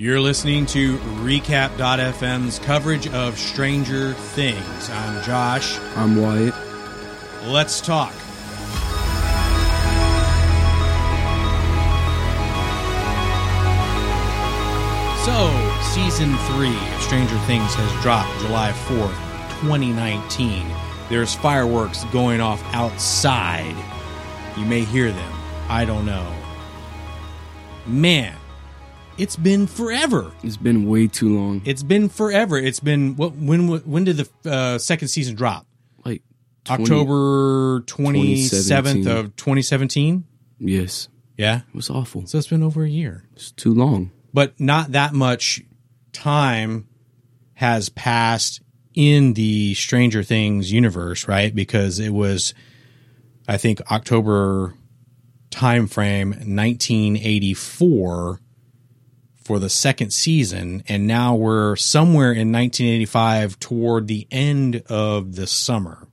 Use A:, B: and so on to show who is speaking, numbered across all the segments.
A: You're listening to Recap.fm's coverage of Stranger Things. I'm Josh.
B: I'm Wyatt.
A: Let's talk. So, season three of Stranger Things has dropped July 4th, 2019. There's fireworks going off outside. You may hear them. I don't know. Man, it's been forever.
B: It's been way too long.
A: It's been forever. It's been what? When? When did the uh, second season drop?
B: Like 20
A: October twenty seventh of twenty seventeen.
B: Yes,
A: Yeah,
B: it was awful.
A: so it's been over a year,
B: It's too long.
A: but not that much time has passed in the Stranger Things universe, right? Because it was, I think, October time frame, nineteen eighty four. For the second season, and now we're somewhere in 1985 toward the end of the summer.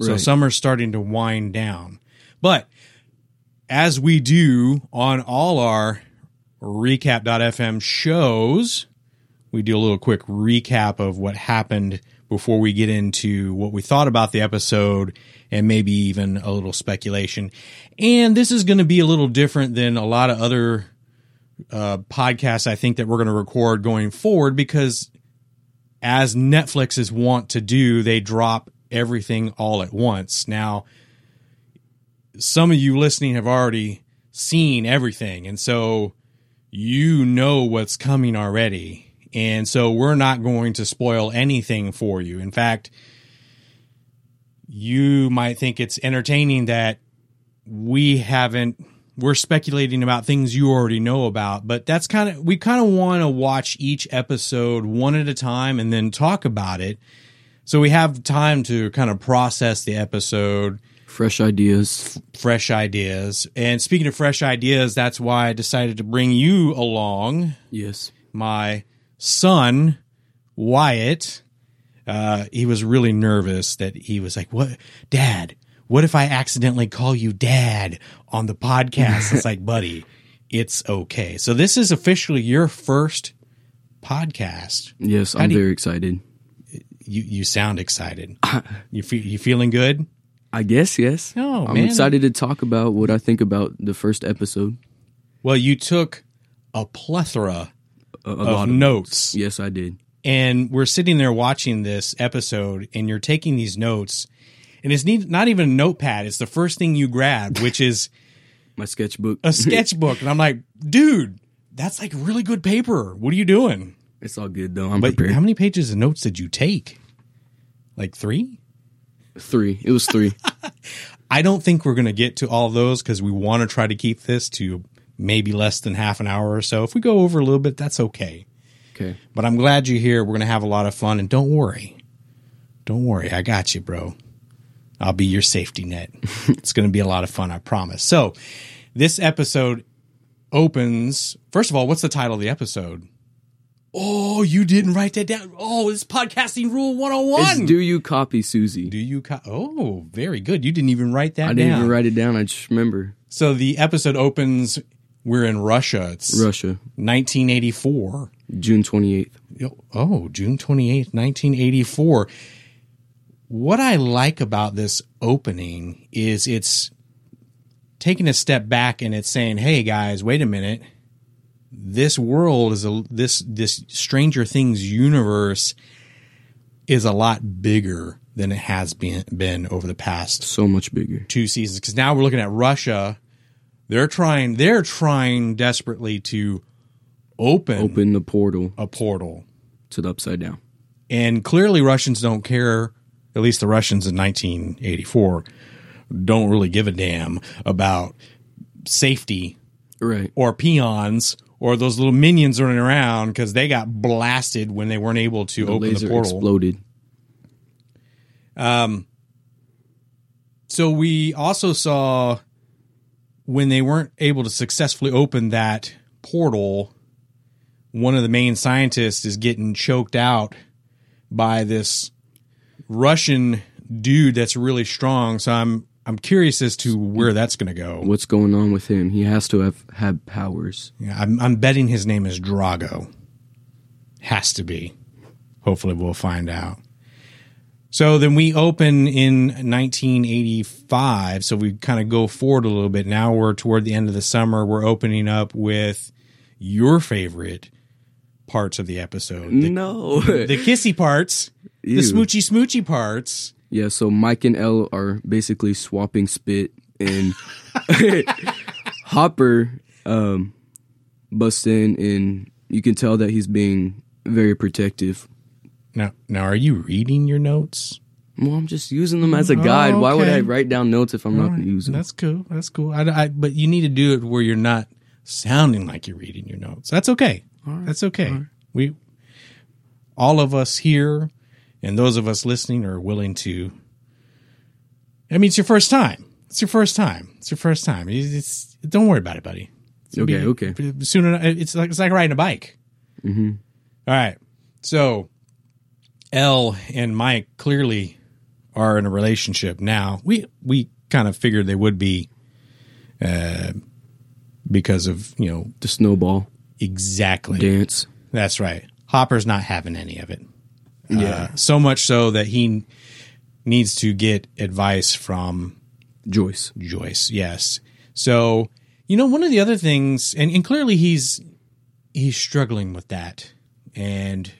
A: So
B: Right.
A: summer's starting to wind down. But as we do on all our recap.fm shows, we do a little quick recap of what happened before we get into what we thought about the episode and maybe even a little speculation. And this is going to be a little different than a lot of other uh, podcasts I think that we're going to record going forward because as Netflix is wont to do, they drop everything all at once. Now, some of you listening have already seen everything, and so you know what's coming already. And so we're not going to spoil anything for you. In fact, you might think it's entertaining that we haven't we're speculating about things you already know about, but that's kind of we kind of want to watch each episode one at a time and then talk about it. So we have time to kind of process the episode,
B: Fresh ideas.
A: fresh ideas. And speaking of fresh ideas, that's why I decided to bring you along,
B: Yes.
A: my son Wyatt. Uh, he was really nervous that he was like, "What, Dad? What if I accidentally call you Dad on the podcast?" it's like, buddy, it's okay. So this is officially your first podcast.
B: Yes,
A: How
B: I'm
A: do you-
B: very excited.
A: You you sound excited. you feel you feeling good?
B: I guess yes.
A: Oh,
B: I'm
A: man.
B: excited to talk about what I think about the first episode.
A: Well, you took a plethora
B: A, a
A: of
B: lot of
A: notes.
B: Yes, I did.
A: and we're sitting there watching this episode and you're taking these notes and it's need, not even a notepad it's the first thing you grab which is
B: My sketchbook.
A: a sketchbook and i'm like dude that's like really good paper what are you doing
B: it's all good though. I'm
A: but
B: prepared.
A: how many pages of notes did you take like three
B: three. It was three.
A: i don't think we're going to get to all those because we want to try to keep this to maybe less than half an hour or so if we go over a little bit that's okay
B: okay.
A: But I'm glad you're here. We're going to have a lot of fun. And don't worry. Don't worry. I got you, bro. I'll be your safety net. it's going to be a lot of fun, I promise. So, this episode opens. First of all, what's the title of the episode? Oh, you didn't write that down. Oh, it's podcasting rule 101.
B: It's do you copy Suzie?
A: Do you co- Oh, very good. You didn't even write that down.
B: I didn't even write it down. I just remember
A: so, the episode opens we're in Russia. It's
B: Russia,
A: 1984.
B: June 28th.
A: Oh, June 28th, 1984. What I like about this opening is it's taking a step back and it's saying, "Hey guys, wait a minute. This world is a this this Stranger Things universe is a lot bigger than it has been been over the past
B: So much bigger.
A: two seasons because now we're looking at Russia. They're trying they're trying desperately to open,
B: Open the portal
A: a portal
B: to the upside down.
A: and clearly Russians don't care. At least the Russians in 1984 don't really give a damn about safety
B: Right.
A: or peons or those little minions running around because they got blasted when they weren't able to
B: The
A: open the portal.
B: exploded. Um.
A: So we also saw when they weren't able to successfully open that portal, one of the main scientists is getting choked out by this Russian dude that's really strong. So I'm I'm curious as to where that's going to go.
B: What's going on with him? He has to have had powers.
A: Yeah, I'm, I'm betting his name is Drago. Has to be. Hopefully, we'll find out. So then we open in 1985. So we kind of go forward a little bit. Now we're toward the end of the summer. We're opening up with your favorite parts of the episode the,
B: no.
A: the kissy parts, the smoochy smoochy parts.
B: Yeah, so Mike and El are basically swapping spit, and Hopper um, busts in, and you can tell that he's being very protective.
A: Now, now, are you reading your notes?
B: Well, I'm just using them as a guide. Why would I write down notes if I'm not
A: All
B: going
A: right,
B: use them?
A: That's cool. That's cool. I, I- but you need to do it where you're not sounding like you're reading your notes. That's okay. That's okay. We, all of us here, and those of us listening, are willing to. I mean, it's your first time. It's your first time. It's your first time. It's, it's- don't worry about it, buddy. It's
B: Okay,
A: be-
B: okay.
A: Soon enough, it's like it's like riding a bike.
B: hmm
A: All right. So El and Mike clearly are in a relationship now. We we kind of figured they would be uh because of, you know,
B: The snowball
A: exactly.
B: dance.
A: That's right. Hopper's not having any of it.
B: Yeah.
A: Uh, so much so that he needs to get advice from
B: Joyce.
A: Joyce. Yes. So, you know, one of the other things, and, and clearly he's he's struggling with that, and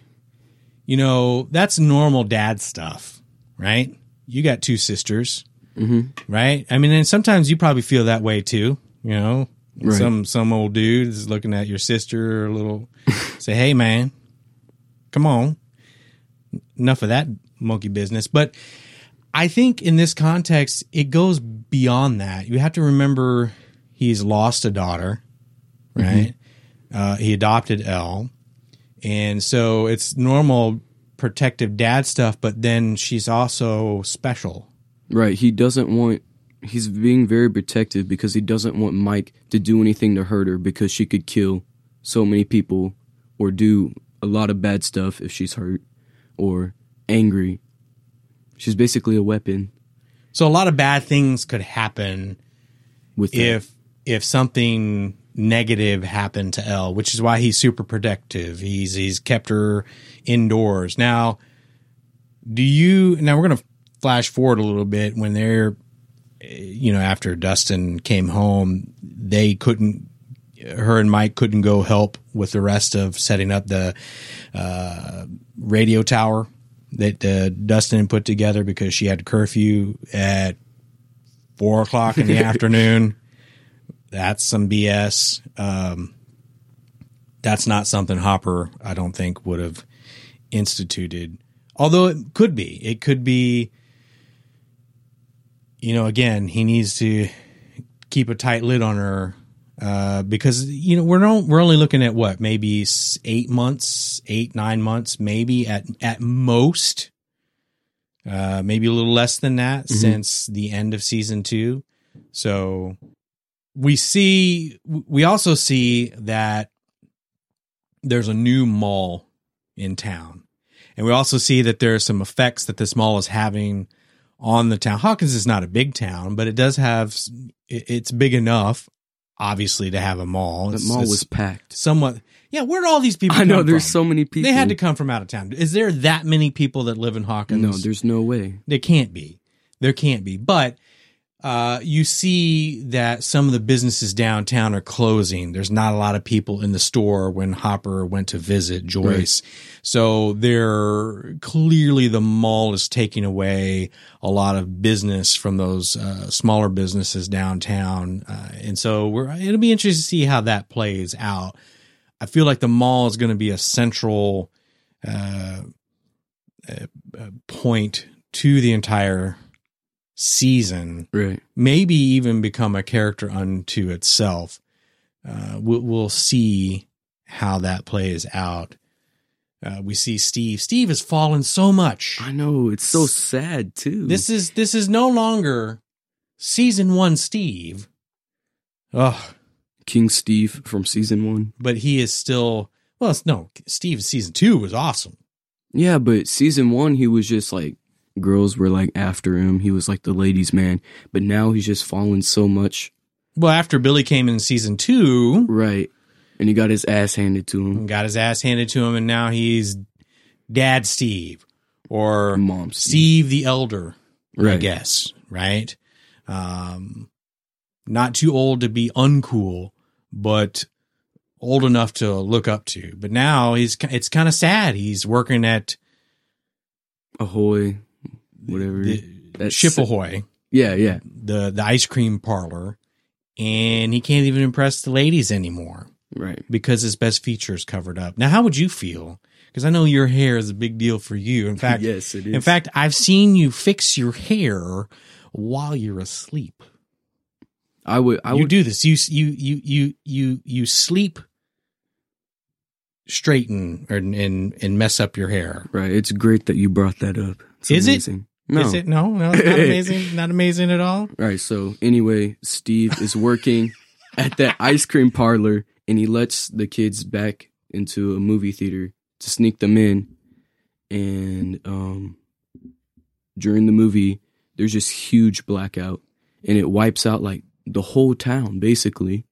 A: you know that's normal dad stuff, right? You got two sisters,
B: Mm-hmm.
A: right? I mean, and sometimes you probably feel that way too. You know,
B: Right.
A: some some old dude is looking at your sister a little, say, "Hey, man, come on." Enough of that monkey business, but. I think in this context, it goes beyond that. You have to remember he's lost a daughter, right? Uh, he adopted El. And so it's normal protective dad stuff, but then she's also special.
B: Right. He doesn't want. He's being very protective because he doesn't want Mike to do anything to hurt her because she could kill so many people or do a lot of bad stuff if she's hurt or angry. She's basically a weapon
A: So a lot of bad things could happen
B: with that.
A: if if something negative happened to El, which is why he's super protective. He's he's kept her indoors. Now, do you now we're going to flash forward a little bit when they're eh, you know after Dustin came home, they couldn't her and Mike couldn't go help with the rest of setting up the uh, radio tower that uh, Dustin put together because she had curfew at four o'clock in the afternoon. That's some BS. Um, that's not something Hopper, I don't think, would have instituted. Although it could be. It could be, you know, again, he needs to keep a tight lid on her uh, because you know we're no, we're only looking at what maybe eight months, eight nine months, maybe at at most, uh, maybe a little less than that since the end of season two. So we see we also see that there's a new mall in town, and we also see that there are some effects that this mall is having on the town. Hawkins is not a big town, but it does have it's big enough, obviously, to have a mall. It's-
B: mall
A: it's
B: was packed.
A: somewhat. Yeah, where'd all these people?
B: I know there's
A: from?
B: so many people.
A: They had to come from out of town. Is there that many people that live in Hawkins?
B: No, there's no way.
A: There can't be. There can't be. But uh, you see that some of the businesses downtown are closing. There's not a lot of people in the store when Hopper went to visit Joyce. So they're clearly the mall is taking away a lot of business from those uh, smaller businesses downtown. Uh, and so we're, it'll be interesting to see how that plays out. I feel like the mall is going to be a central uh, uh, point to the entire season,
B: Right.
A: maybe even become a character unto itself. Uh, we'll, we'll see how that plays out. Uh, we see Steve. Steve has fallen so much.
B: I know. It's so sad too.
A: This is this is no longer season one Steve. Oh,
B: King Steve from season one.
A: but he is still well. No, Steve season two was awesome.
B: Yeah, but season one he was just like girls were like after him. He was like the ladies' man. But now he's just fallen so much.
A: Well, after Billy came in season two,
B: Right. And he got his ass handed to him.
A: got his ass handed to him, and now he's Dad Steve or
B: Mom Steve.
A: Steve the Elder, I guess, right? Um, not too old to be uncool, but old enough to look up to. But now he's it's kind of sad. He's working at
B: Ahoy. Whatever.
A: the,
B: That's-
A: Shippahoy,
B: Yeah, yeah.
A: the the ice cream parlor, and he can't even impress the ladies anymore
B: Right.
A: because his best feature is covered up. Now, how would you feel? Because I know your hair is a big deal for you. In fact,
B: yes, it is.
A: In fact, I've seen you fix your hair while you're asleep.
B: I would I
A: you
B: would
A: do this. You you you you you you sleep straighten and and and mess up your hair.
B: Right. It's great that you brought that up. It's
A: Is it?
B: amazing. No.
A: Is it? No, no, it's not amazing. Not amazing at all. all.
B: Right. So anyway, Steve is working at that ice cream parlor and he lets the kids back into a movie theater to sneak them in. And um during the movie, there's this huge blackout and it wipes out like the whole town basically.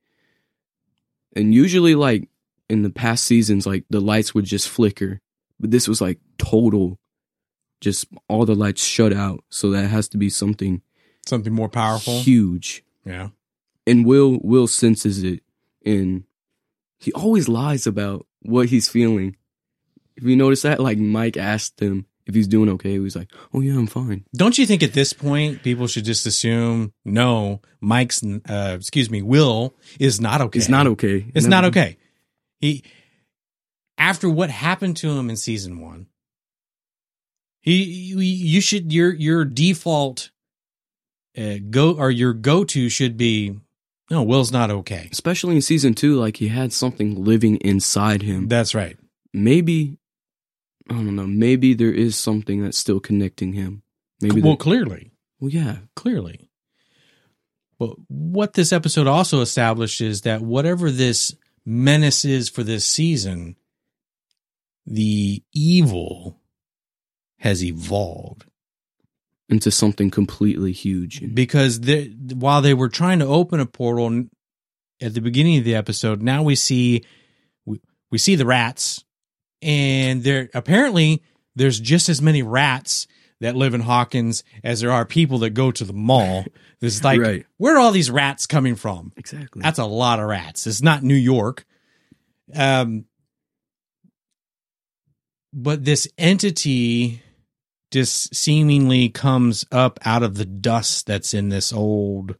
B: And usually like in the past seasons like the lights would just flicker, but this was like total just all the lights shut out. So that has to be something
A: Something more powerful.
B: huge
A: Yeah.
B: and will will senses it and he always lies about what he's feeling if you notice that like mike asked him if he's doing okay he was like oh yeah i'm fine
A: Don't you think at this point people should just assume no, Mike's uh excuse me, Will is not okay.
B: it's not okay
A: It's
B: Never-
A: not okay. He after what happened to him in season 1. He you, should your your default uh, go or your go to should be no, Will's not okay.
B: especially in season two like he had something living inside him
A: That's right.
B: maybe i don't know maybe there is something that's still connecting him maybe
A: well,
B: well,
A: clearly.
B: well yeah
A: clearly. But what this episode also establishes is that whatever this menace is for this season, the evil has evolved
B: into something completely huge
A: because while they were trying to open a portal at the beginning of the episode, now we see we, we see the rats, and there apparently there's just as many rats that live in Hawkins as there are people that go to the mall. It's like
B: Right.
A: where are all these rats coming from?
B: exactly
A: That's a lot of rats. It's not New York. Um, but this entity just seemingly comes up out of the dust that's in this old,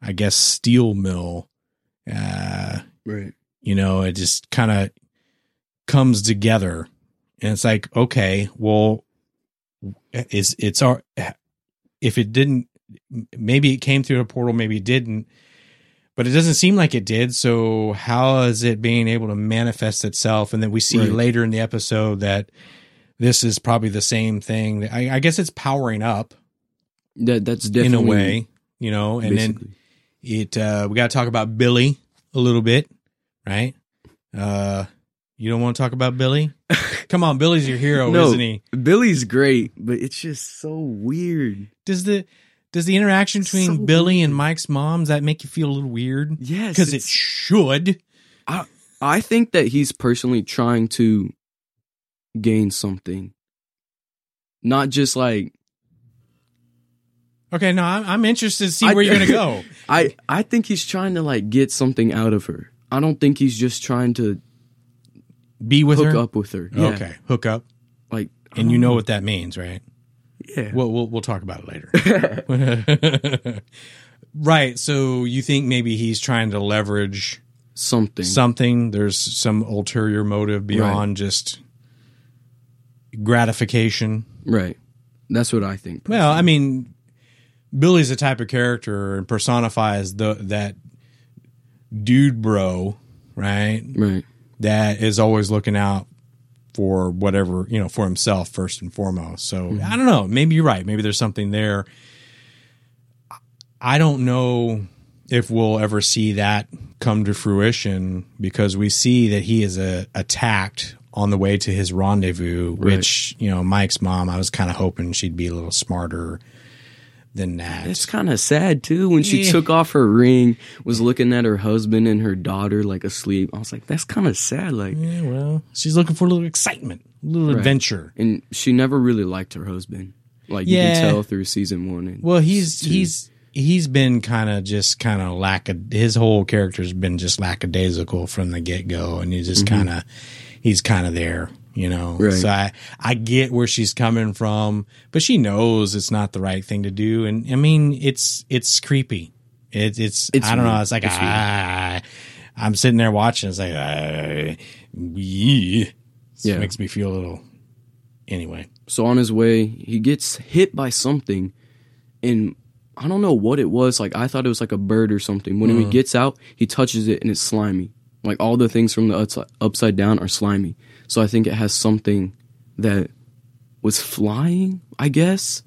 A: I guess, steel mill. Uh,
B: right
A: you know, it just kind of comes together. And it's like, okay, well, is it's our, if it didn't, maybe it came through a portal, maybe it didn't, but it doesn't seem like it did. So how is it being able to manifest itself? And then we see
B: Right.
A: later in the episode that this is probably the same thing. I, I guess it's powering up
B: that that's
A: in a way, you know, and then it uh we got to talk about Billy a little bit, right? Uh you don't want to talk about Billy? Come on, Billy's your hero,
B: No.
A: isn't he?
B: Billy's great, but it's just so weird.
A: Does the does the interaction between
B: So
A: Billy and Mike's mom does that make you feel a little weird?
B: Yes,
A: Because it should.
B: I I think that he's personally trying to gain something, not just like
A: Okay, no, I'm, I'm interested to see
B: I-
A: where you're gonna go.
B: I. I think he's trying to like get something out of her. I don't think he's just trying to
A: Be with
B: hook
A: her.
B: up with her. Yeah.
A: Okay, hook up,
B: like
A: and you know what that means, right?
B: yeah.
A: We'll we'll, we'll talk about it later. right. So you think maybe he's trying to leverage
B: something.
A: something there's some ulterior motive beyond just gratification.
B: Right. That's what I think.
A: well i mean billy's the type of character and personifies the that dude bro right?
B: Right.
A: that is always looking out for whatever you know for himself first and foremost. So i don't know. Maybe you're right. Maybe there's something there. I don't know if we'll ever see that come to fruition because we see that he is uh, attacked on the way to his rendezvous, which you know Mike's mom. I was kind of hoping she'd be a little smarter than that.
B: It's kind of sad too when she
A: Yeah.
B: took off her ring, was looking at her husband and her daughter like asleep. I was like, that's kind of sad. Like,
A: yeah, well, she's looking for a little excitement, a little adventure.
B: and she never really liked her husband. Like you
A: Yeah.
B: can tell through season one. And
A: Well, he's
B: two.
A: he's he's been kind of just kind of lack of his whole character's been just lackadaisical from the get go, and he's just mm-hmm. kind of he's kind of there, you know.
B: Right.
A: So I I get where she's coming from, but she knows it's not the right thing to do, and I mean it's it's creepy. It, it's
B: It's
A: I don't know. It's like
B: It's weird.
A: ah, I'm sitting there watching. It's like ah, yeah.
B: Yeah.
A: makes me feel a little. Anyway,
B: So on his way, he gets hit by something, and I don't know what it was. Like I thought it was like a bird or something. When he gets out, he touches it and it's slimy. Like all the things from the upside, upside down are slimy. So I think it has something that was flying. I guess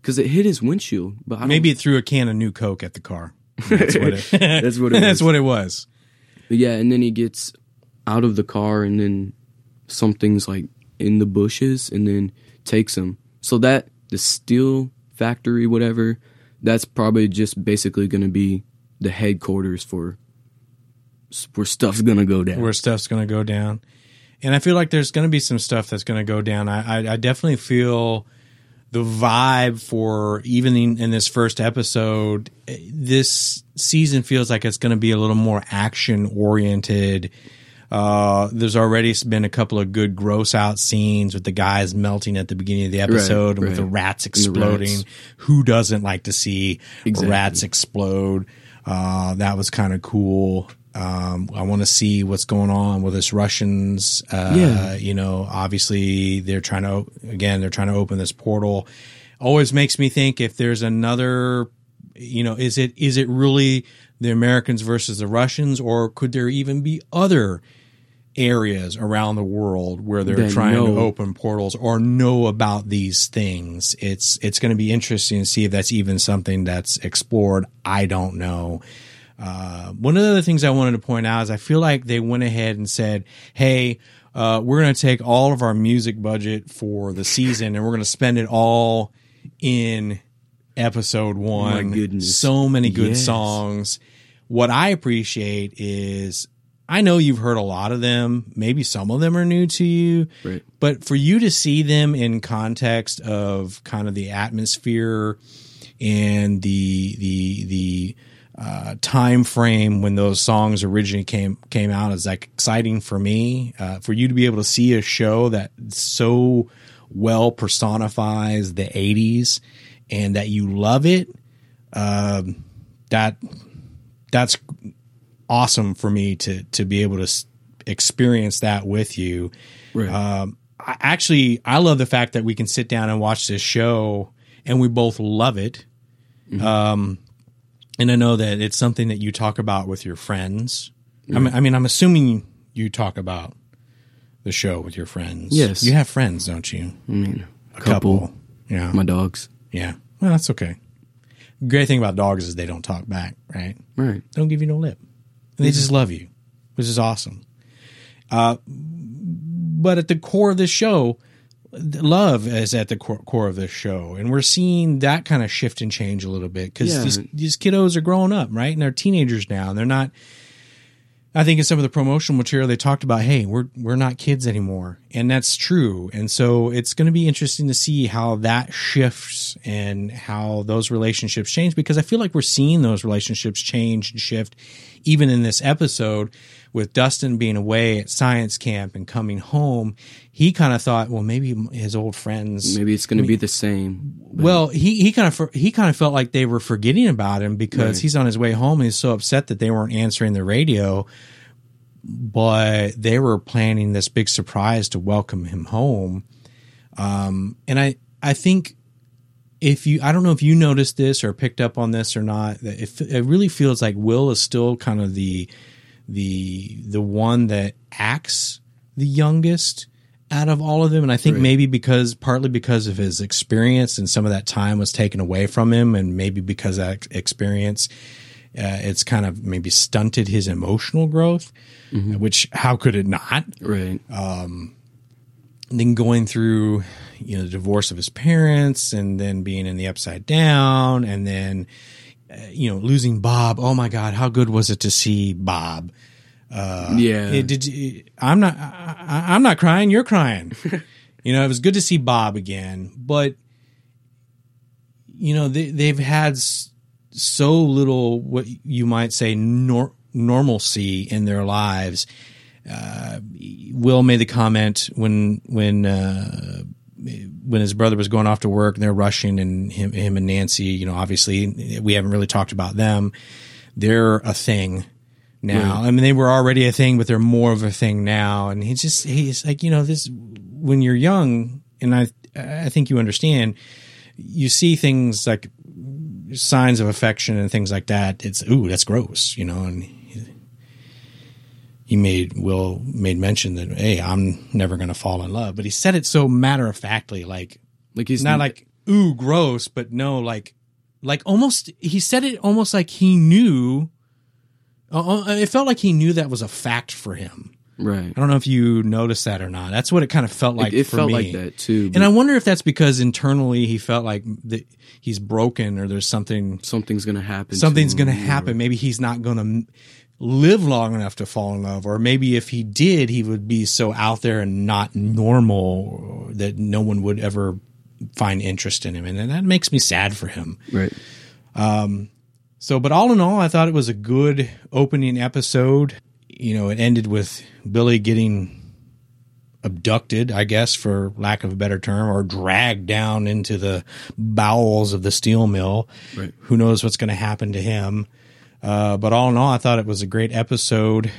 B: because it hit his windshield. But I don't-
A: maybe it threw a can of new Coke at the car. That's what it.
B: That's what it
A: That's
B: was.
A: what it was.
B: But yeah, and then he gets out of the car, and then something's like in the bushes, and then takes him. So that the steel factory, whatever, that's probably just basically going to be the headquarters for where stuff's going to go down.
A: where stuff's going to go down. And I feel like there's going to be some stuff that's going to go down. I, I, I definitely feel the vibe for even in, in this first episode. eh, This season feels like it's going to be a little more action oriented. Uh, there's already been a couple of good gross out scenes with the guys melting at the beginning of the episode and with the
B: right.
A: rats
B: the
A: exploding.
B: rats.
A: Who doesn't like to see
B: Exactly.
A: rats explode? Uh, that was kind of cool. Um, I want to see what's going on with this Russians. Uh,
B: Yeah.
A: you know, obviously they're trying to, again, they're trying to open this portal. Always makes me think if there's another, you know, is it, is it really the Americans versus the Russians or could there even be other areas around the world where they're
B: That
A: trying to open portals or know about these things. It's it's going to be interesting to see if that's even something that's explored. I don't know. Uh, one of the other things I wanted to point out is I feel like they went ahead and said, "Hey, uh, we're going to take all of our music budget for the season and we're going to spend it all in episode one.
B: goodness.
A: So many good
B: Yes.
A: songs. What I appreciate is I know you've heard a lot of them. Maybe some of them are new to you.
B: Right.
A: But for you to see them in context of kind of the atmosphere and the the the uh, time frame when those songs originally came came out is like exciting for me. Uh, for you to be able to see a show that so well personifies the '80s and that you love it, um, that that's awesome for me to to be able to experience that with you.
B: Right.
A: Um, I, actually, I love the fact that we can sit down and watch this show, and we both love it. Um, and I know that it's something that you talk about with your friends. I, mean, I mean, I'm assuming you talk about the show with your friends.
B: Yes.
A: you have friends, don't you?
B: I mean,
A: A
B: couple.
A: Yeah,
B: my dogs.
A: yeah. Well, that's okay. Great thing about dogs is they don't talk back, right?
B: Right.
A: They don't give you no lip. They just love you, which is awesome. Uh, but at the core of this show, love is at the core, core of this show, and we're seeing that kind of shift and change a little bit because
B: Yeah.
A: these, these kiddos are growing up, right, and they're teenagers now, and they're not. I think in some of the promotional material they talked about, hey, we're we're not kids anymore, and that's true. And so it's going to be interesting to see how that shifts and how those relationships change because I feel like we're seeing those relationships change and shift, even in this episode with Dustin being away at science camp and coming home. He kind of thought, well, maybe his old friends
B: Maybe it's going to be the same. but-
A: well, he he kind of he kind of felt like they were forgetting about him because
B: Right.
A: he's on his way home and he's so upset that they weren't answering the radio. But they were planning this big surprise to welcome him home. Um, and I I think if you I don't know if you noticed this or picked up on this or not, that it, it really feels like Will is still kind of the the the one that acts the youngest out of all of them and i think
B: Right.
A: maybe because partly because of his experience and some of that time was taken away from him and maybe because that experience Uh, it's kind of maybe stunted his emotional growth, which how could it not?
B: Right.
A: And then going through, you know, the divorce of his parents, and then being in the upside down, and then, uh, you know, losing Bob. Oh my God, how good was it to see Bob?
B: yeah.
A: It, did you, I'm not. I, I'm not crying. You're crying. you know, it was good to see Bob again, but you know they they've had so little what you might say nor, normalcy in their lives. Uh, Will made the comment when when uh, when his brother was going off to work and they're rushing and him him and Nancy. You know, obviously we haven't really talked about them. They're a thing now. I mean, they were already a thing, but they're more of a thing now. And he's just, he's like, you know, this, when you're young, and I, I think you understand, you see things like signs of affection and things like that. It's, ooh, that's gross, you know, and he, made, Will made mention that, hey, I'm never going to fall in love. But he said it so matter of factly, like,
B: like he's
A: not like, ooh, gross, but no, like, like almost, he said it almost like he knew, uh, uh, it felt like he knew that was a fact for him.
B: right.
A: I don't know if you noticed that or not. That's what it kind of felt like.
B: it
A: for
B: felt
A: me.
B: like that too.
A: And I wonder if that's because internally he felt like that he's broken or there's something
B: something's gonna happen. to
A: something's
B: him,
A: going to happen. Maybe he's not going to live long enough to fall in love, or maybe if he did, he would be so out there and not normal that no one would ever find interest in him, and that makes me sad for him.
B: Right.
A: Um, so, but all in all, I thought it was a good opening episode. You know, it ended with Billy getting abducted, I guess, for lack of a better term, or dragged down into the bowels of the steel mill.
B: Right.
A: Who knows what's going to happen to him? Uh, but all in all, I thought it was a great episode,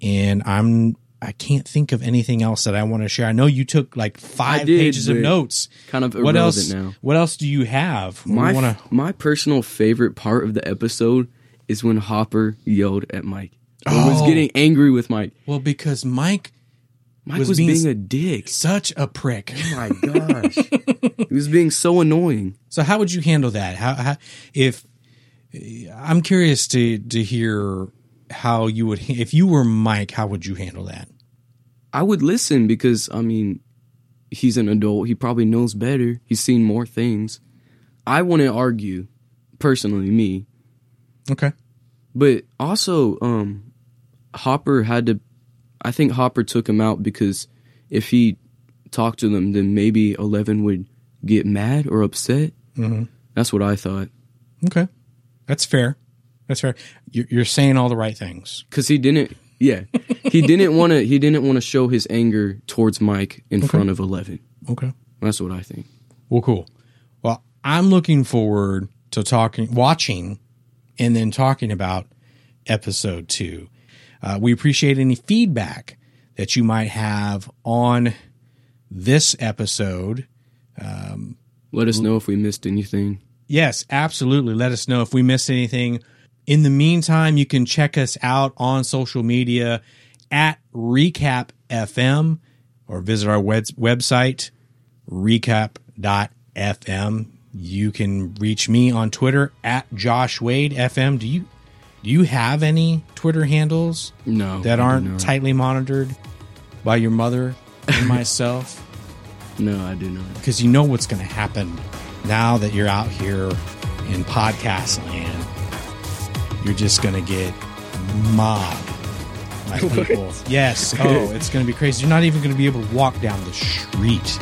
A: and I'm I can't think of anything else that I want to share. I know you took like five
B: did,
A: pages of notes.
B: Kind of
A: What else?
B: now.
A: What else do you have?
B: My
A: want to?
B: my personal favorite part of the episode is when Hopper yelled at Mike. Or was
A: Oh.
B: getting angry with Mike.
A: Well, because Mike
B: Mike
A: Was
B: was,
A: being
B: being, a dick.
A: such a prick.
B: Oh my gosh. he was being so annoying.
A: So how would you handle that? How, how if I'm curious to to hear how you would if you were Mike, how would you handle that?
B: I would listen because I mean he's an adult. He probably knows better. He's seen more things. I wouldn't argue, personally, me.
A: Okay.
B: But also, um, Hopper had to. I think Hopper took him out because if he talked to them, then maybe Eleven would get mad or upset. Mm-hmm. That's what I thought.
A: Okay. That's fair. That's fair. You're, you're saying all the right things.
B: Because he didn't. Yeah, he didn't want to. He didn't want to show his anger towards Mike in front of Eleven.
A: Okay.
B: That's what I think.
A: Well, cool. Well, I'm looking forward to talking, watching, and then talking about episode two. Uh, we appreciate any feedback that you might have on this episode.
B: Let us know if we missed anything.
A: Yes, absolutely. Let us know if we missed anything. In the meantime, you can check us out on social media at Recap FM or visit our web- website, recap.fm. You can reach me on Twitter at Josh Wade FM. Do you do you have any Twitter handles
B: No,
A: that aren't
B: not.
A: tightly monitored by your mother and myself?
B: No, I do not.
A: because you know what's going to happen now that you're out here in podcast land. You're just going to get mobbed by people. yes. Oh, it's going to be crazy. You're not even going to be able to walk down the street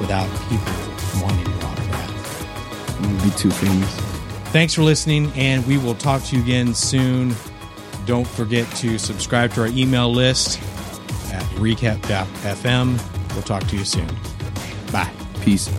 A: without people wanting your autograph.
B: I'm be too famous.
A: Thanks for listening, and we will talk to you again soon. Don't forget to subscribe to our email list at recap.fm. We'll talk to you soon. Bye.
B: Peace.